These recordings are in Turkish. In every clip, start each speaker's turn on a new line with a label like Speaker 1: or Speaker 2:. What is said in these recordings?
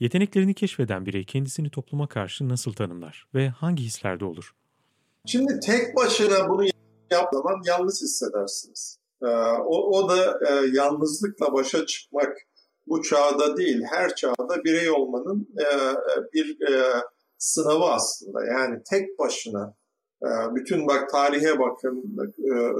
Speaker 1: Yeteneklerini keşfeden birey kendisini topluma karşı nasıl tanımlar ve hangi hislerde olur?
Speaker 2: Şimdi tek başına bunu yaptığı yalnız hissedersiniz. Ee, o, o da e, yalnızlıkla başa çıkmak bu çağda değil, her çağda birey olmanın e, bir e, sınavı aslında. Yani tek başına bütün bak tarihe bakın,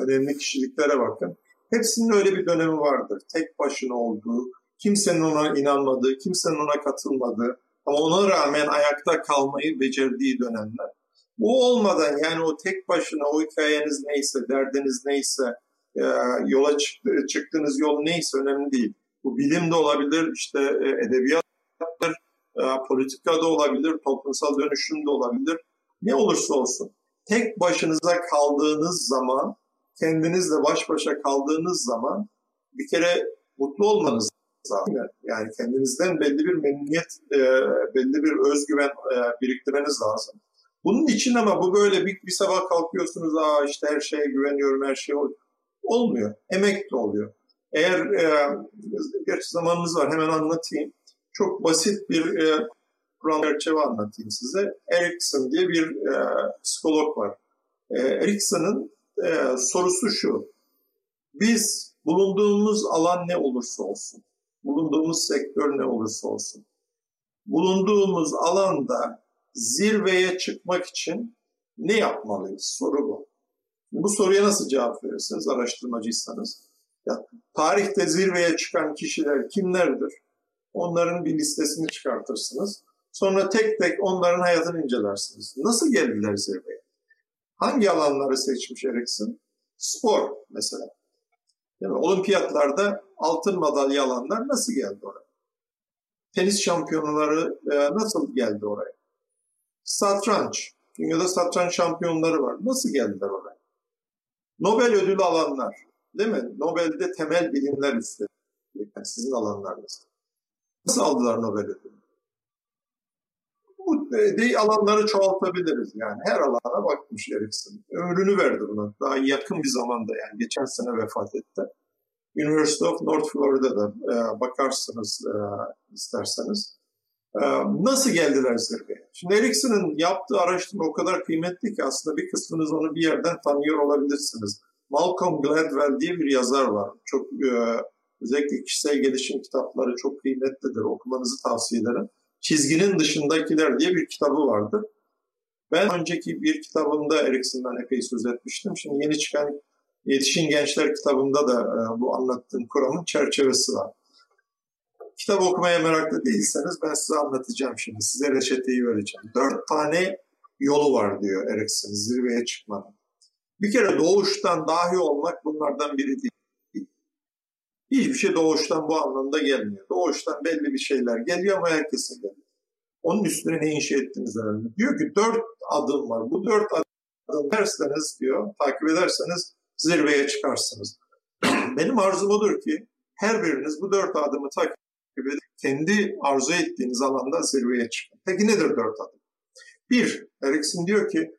Speaker 2: önemli kişiliklere bakın. Hepsinin öyle bir dönemi vardır. Tek başına olduğu, kimsenin ona inanmadığı, kimsenin ona katılmadığı ama ona rağmen ayakta kalmayı becerdiği dönemler. Bu olmadan yani o tek başına o hikayeniz neyse, derdiniz neyse, e, yola çıktığınız yol neyse önemli değil. Bu bilim de olabilir, işte edebiyattır, politika da olabilir, toplumsal dönüşüm de olabilir. Ne olursa olsun tek başınıza kaldığınız zaman, kendinizle baş başa kaldığınız zaman bir kere mutlu olmanız lazım. Yani kendinizden belli bir memnuniyet, e, belli bir özgüven e, biriktirmeniz lazım. Bunun için ama bu böyle bir, bir sabah kalkıyorsunuz, aa işte her şeye güveniyorum, her şey olmuyor. Emek de oluyor. Eğer e, gerçi zamanımız var hemen anlatayım. Çok basit bir e, kural çerçeve anlatayım size. Erikson diye bir e, psikolog var. E, Erikson'ın e, sorusu şu. Biz bulunduğumuz alan ne olursa olsun, bulunduğumuz sektör ne olursa olsun, bulunduğumuz alanda zirveye çıkmak için ne yapmalıyız? Soru bu. Bu soruya nasıl cevap verirsiniz araştırmacıysanız? Ya, tarihte zirveye çıkan kişiler kimlerdir? Onların bir listesini çıkartırsınız. Sonra tek tek onların hayatını incelersiniz. Nasıl geldiler zirveye? Hangi alanları seçmiş Erikson? Spor mesela. Yani olimpiyatlarda altın madalya alanlar nasıl geldi oraya? Tenis şampiyonları e, nasıl geldi oraya? Satranç. Dünyada satranç şampiyonları var. Nasıl geldiler oraya? Nobel ödülü alanlar. Değil mi? Nobel'de temel bilimler üstlendi. Yani sizin alanlarınız. Nasıl aldılar Nobel ödülü? Bu dediği alanları çoğaltabiliriz. Yani her alana bakmış Erikson. Ömrünü verdi buna. Daha yakın bir zamanda yani geçen sene vefat etti. University of North Florida'da e, bakarsınız e, isterseniz. E, nasıl geldiler zirveye? Şimdi Erikson'un yaptığı araştırma o kadar kıymetli ki aslında bir kısmınız onu bir yerden tanıyor olabilirsiniz. Malcolm Gladwell diye bir yazar var. Çok e, özellikle kişisel gelişim kitapları çok kıymetlidir. Okumanızı tavsiye ederim. Çizginin dışındakiler diye bir kitabı vardır. Ben önceki bir kitabımda Erikson'dan epey söz etmiştim. Şimdi yeni çıkan Yetişin Gençler kitabında da e, bu anlattığım kuramın çerçevesi var. Kitap okumaya meraklı değilseniz ben size anlatacağım şimdi. Size reçeteyi vereceğim. Dört tane yolu var diyor Erikson zirveye çıkmanın. Bir kere doğuştan dahi olmak bunlardan biri değil. Hiçbir şey doğuştan bu anlamda gelmiyor. Doğuştan belli bir şeyler geliyor ama herkese geliyor. Onun üstüne ne inşa ettiniz önemli. Diyor ki dört adım var. Bu dört adım derseniz diyor, takip ederseniz zirveye çıkarsınız. Benim arzum odur ki her biriniz bu dört adımı takip edip kendi arzu ettiğiniz alanda zirveye çıkın. Peki nedir dört adım? Bir, Erikson diyor ki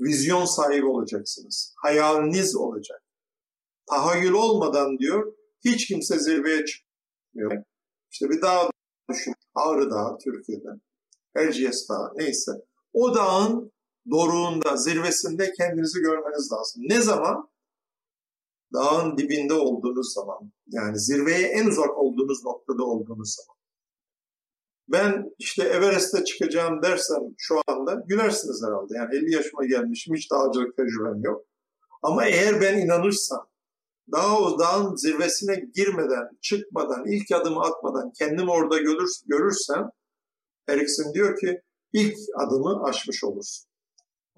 Speaker 2: vizyon sahibi olacaksınız. Hayaliniz olacak. Tahayyül olmadan diyor hiç kimse zirveye çıkmıyor. İşte bir dağ düşün. Ağrı Dağı Türkiye'de. Erciyes Dağı neyse. O dağın doruğunda, zirvesinde kendinizi görmeniz lazım. Ne zaman? Dağın dibinde olduğunuz zaman. Yani zirveye en uzak olduğunuz noktada olduğunuz zaman. Ben işte Everest'e çıkacağım dersem şu anda gülersiniz herhalde. Yani 50 yaşıma gelmişim hiç dağcılık tecrübem yok. Ama eğer ben inanırsam daha o dağın zirvesine girmeden, çıkmadan, ilk adımı atmadan kendim orada görür, görürsem Erikson diyor ki ilk adımı aşmış olursun.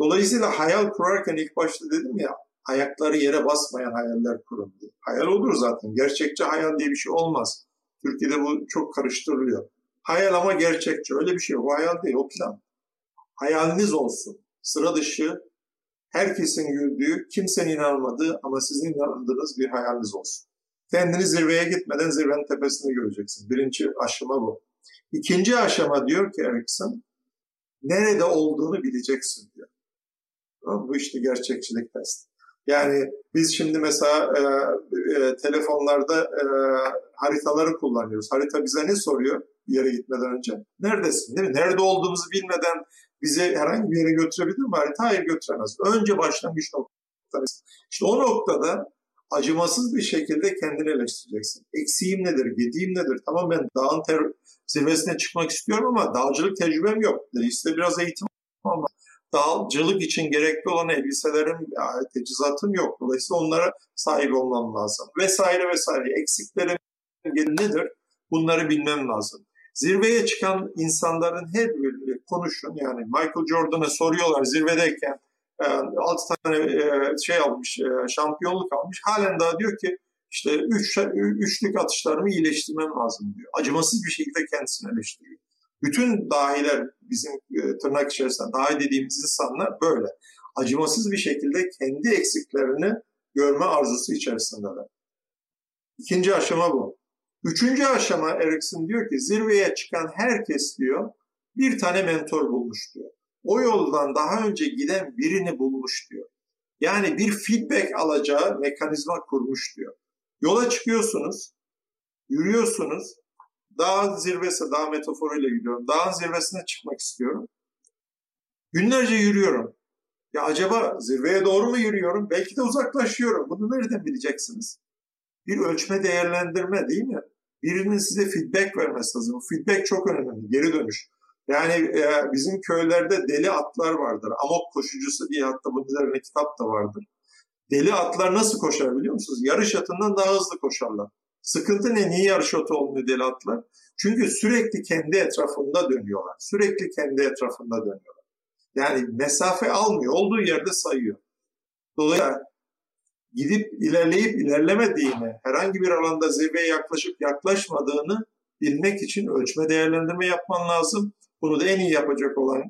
Speaker 2: Dolayısıyla hayal kurarken ilk başta dedim ya ayakları yere basmayan hayaller kurun diye. Hayal olur zaten. Gerçekçi hayal diye bir şey olmaz. Türkiye'de bu çok karıştırılıyor. Hayal ama gerçekçi. Öyle bir şey. O hayal değil, o plan. Hayaliniz olsun. Sıra dışı, herkesin güldüğü, kimsenin inanmadığı ama sizin inandığınız bir hayaliniz olsun. Kendiniz zirveye gitmeden zirvenin tepesini göreceksiniz. Birinci aşama bu. İkinci aşama diyor ki Erikson, nerede olduğunu bileceksin diyor. Bu işte gerçekçilik testi. Yani biz şimdi mesela e, e, telefonlarda e, haritaları kullanıyoruz. Harita bize ne soruyor? bir yere gitmeden önce. Neredesin değil mi? Nerede olduğumuzu bilmeden bizi herhangi bir yere götürebilir mi harita? Hayır götüremez. Önce başlangıç noktası. İşte o noktada acımasız bir şekilde kendini eleştireceksin. Eksiğim nedir, gediğim nedir? Tamam ben dağın ter- zirvesine çıkmak istiyorum ama dağcılık tecrübem yok. İşte biraz eğitim ama dağcılık için gerekli olan elbiselerim, teçhizatım yok. Dolayısıyla onlara sahip olmam lazım. Vesaire vesaire. Eksiklerim nedir? Bunları bilmem lazım. Zirveye çıkan insanların her biri konuşun. Yani Michael Jordan'a soruyorlar zirvedeyken 6 e, tane e, şey almış, e, şampiyonluk almış. Halen daha diyor ki işte üç, üçlük atışlarımı iyileştirmem lazım diyor. Acımasız bir şekilde kendisini eleştiriyor. Bütün dahiler bizim tırnak içerisinde dahi dediğimiz insanlar böyle. Acımasız bir şekilde kendi eksiklerini görme arzusu içerisindeler. İkinci aşama bu. Üçüncü aşama Erikson diyor ki zirveye çıkan herkes diyor bir tane mentor bulmuş diyor. O yoldan daha önce giden birini bulmuş diyor. Yani bir feedback alacağı mekanizma kurmuş diyor. Yola çıkıyorsunuz, yürüyorsunuz. Dağ zirvesi, dağ metaforuyla gidiyorum. Dağın zirvesine çıkmak istiyorum. Günlerce yürüyorum. Ya acaba zirveye doğru mu yürüyorum? Belki de uzaklaşıyorum. Bunu nereden bileceksiniz? Bir ölçme değerlendirme değil mi? Birinin size feedback vermesi lazım. Feedback çok önemli. Geri dönüş. Yani e, bizim köylerde deli atlar vardır. Amok koşucusu diye hatta bunun üzerine kitap da vardır. Deli atlar nasıl koşar biliyor musunuz? Yarış atından daha hızlı koşarlar. Sıkıntı ne? Niye yarış atı olmuyor deli atlar? Çünkü sürekli kendi etrafında dönüyorlar. Sürekli kendi etrafında dönüyorlar. Yani mesafe almıyor. Olduğu yerde sayıyor. Dolayısıyla gidip ilerleyip ilerlemediğini, herhangi bir alanda zirveye yaklaşıp yaklaşmadığını bilmek için ölçme değerlendirme yapman lazım. Bunu da en iyi yapacak olan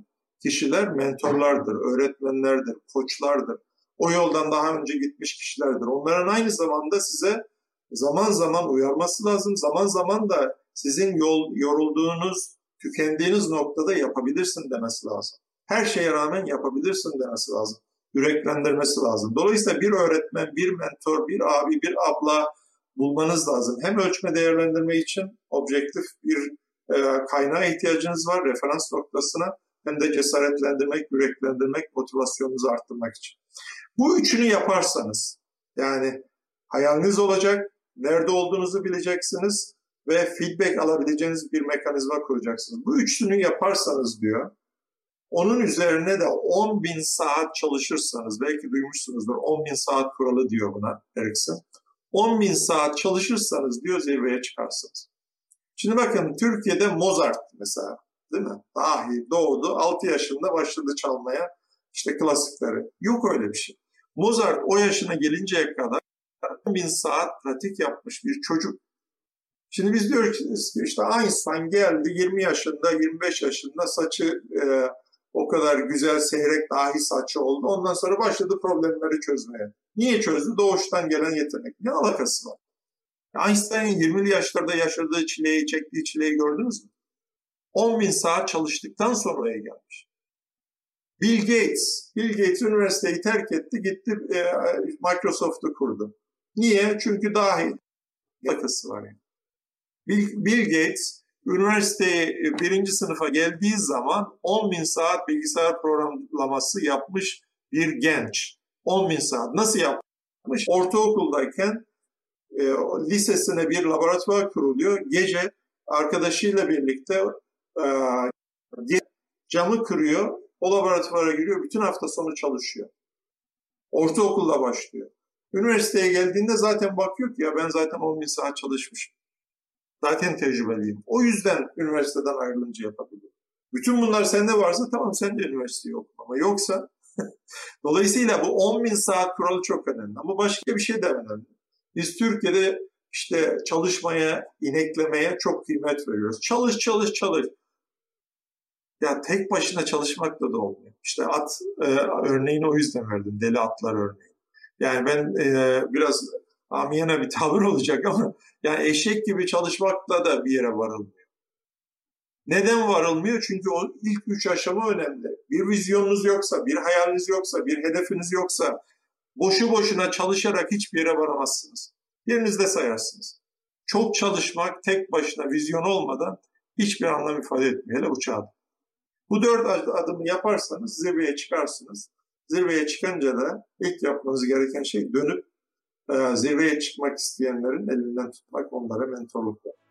Speaker 2: kişiler mentorlardır, öğretmenlerdir, koçlardır. O yoldan daha önce gitmiş kişilerdir. Onların aynı zamanda size zaman zaman uyarması lazım. Zaman zaman da sizin yol yorulduğunuz, tükendiğiniz noktada yapabilirsin demesi lazım. Her şeye rağmen yapabilirsin demesi lazım. Yüreklendirmesi lazım. Dolayısıyla bir öğretmen, bir mentor, bir abi, bir abla bulmanız lazım. Hem ölçme değerlendirme için objektif bir kaynağa ihtiyacınız var referans noktasına hem de cesaretlendirmek, yüreklendirmek, motivasyonunuzu arttırmak için. Bu üçünü yaparsanız yani hayaliniz olacak, nerede olduğunuzu bileceksiniz ve feedback alabileceğiniz bir mekanizma kuracaksınız. Bu üçünü yaparsanız diyor, onun üzerine de 10 bin saat çalışırsanız, belki duymuşsunuzdur 10 bin saat kuralı diyor buna Erikson. 10 bin saat çalışırsanız diyor zirveye çıkarsınız. Şimdi bakın Türkiye'de Mozart mesela değil mi? Dahi doğdu 6 yaşında başladı çalmaya işte klasikleri. Yok öyle bir şey. Mozart o yaşına gelinceye kadar bin saat pratik yapmış bir çocuk. Şimdi biz diyoruz ki işte Einstein geldi 20 yaşında 25 yaşında saçı e, o kadar güzel seyrek dahi saçı oldu. Ondan sonra başladı problemleri çözmeye. Niye çözdü? Doğuştan gelen yetenek. Ne alakası var? Einstein'in 20'li yaşlarda yaşadığı çileyi, çektiği çileyi gördünüz mü? 10 bin saat çalıştıktan sonra oraya gelmiş. Bill Gates, Bill Gates üniversiteyi terk etti, gitti e, Microsoft'u kurdu. Niye? Çünkü dahi yakası var yani. Bill, Bill Gates üniversiteye e, birinci sınıfa geldiği zaman 10 bin saat bilgisayar programlaması yapmış bir genç. 10 bin saat. Nasıl yapmış? Ortaokuldayken e, lisesine bir laboratuvar kuruluyor. Gece arkadaşıyla birlikte e, camı kırıyor. O laboratuvara giriyor. Bütün hafta sonu çalışıyor. Ortaokulda başlıyor. Üniversiteye geldiğinde zaten bakıyor ki ya ben zaten 10 bin saat çalışmışım. Zaten tecrübeliyim. O yüzden üniversiteden ayrılınca yapabiliyor. Bütün bunlar sende varsa tamam sen de üniversiteyi oku. Ama yoksa dolayısıyla bu 10 bin saat kuralı çok önemli. Ama başka bir şey de önemli. Biz Türkiye'de işte çalışmaya, ineklemeye çok kıymet veriyoruz. Çalış, çalış, çalış. Ya tek başına çalışmakla da olmuyor. İşte at e, örneğini o yüzden verdim. Deli atlar örneği. Yani ben e, biraz amiyana bir tavır olacak ama yani eşek gibi çalışmakla da bir yere varılmıyor. Neden varılmıyor? Çünkü o ilk üç aşama önemli. Bir vizyonunuz yoksa, bir hayaliniz yoksa, bir hedefiniz yoksa boşu boşuna çalışarak hiçbir yere varamazsınız. Yerinizde sayarsınız. Çok çalışmak tek başına vizyon olmadan hiçbir anlam ifade etmiyor. Hele bu çağda. Bu dört adımı yaparsanız zirveye çıkarsınız. Zirveye çıkınca da ilk yapmanız gereken şey dönüp zirveye çıkmak isteyenlerin elinden tutmak, onlara mentorluk yapmak.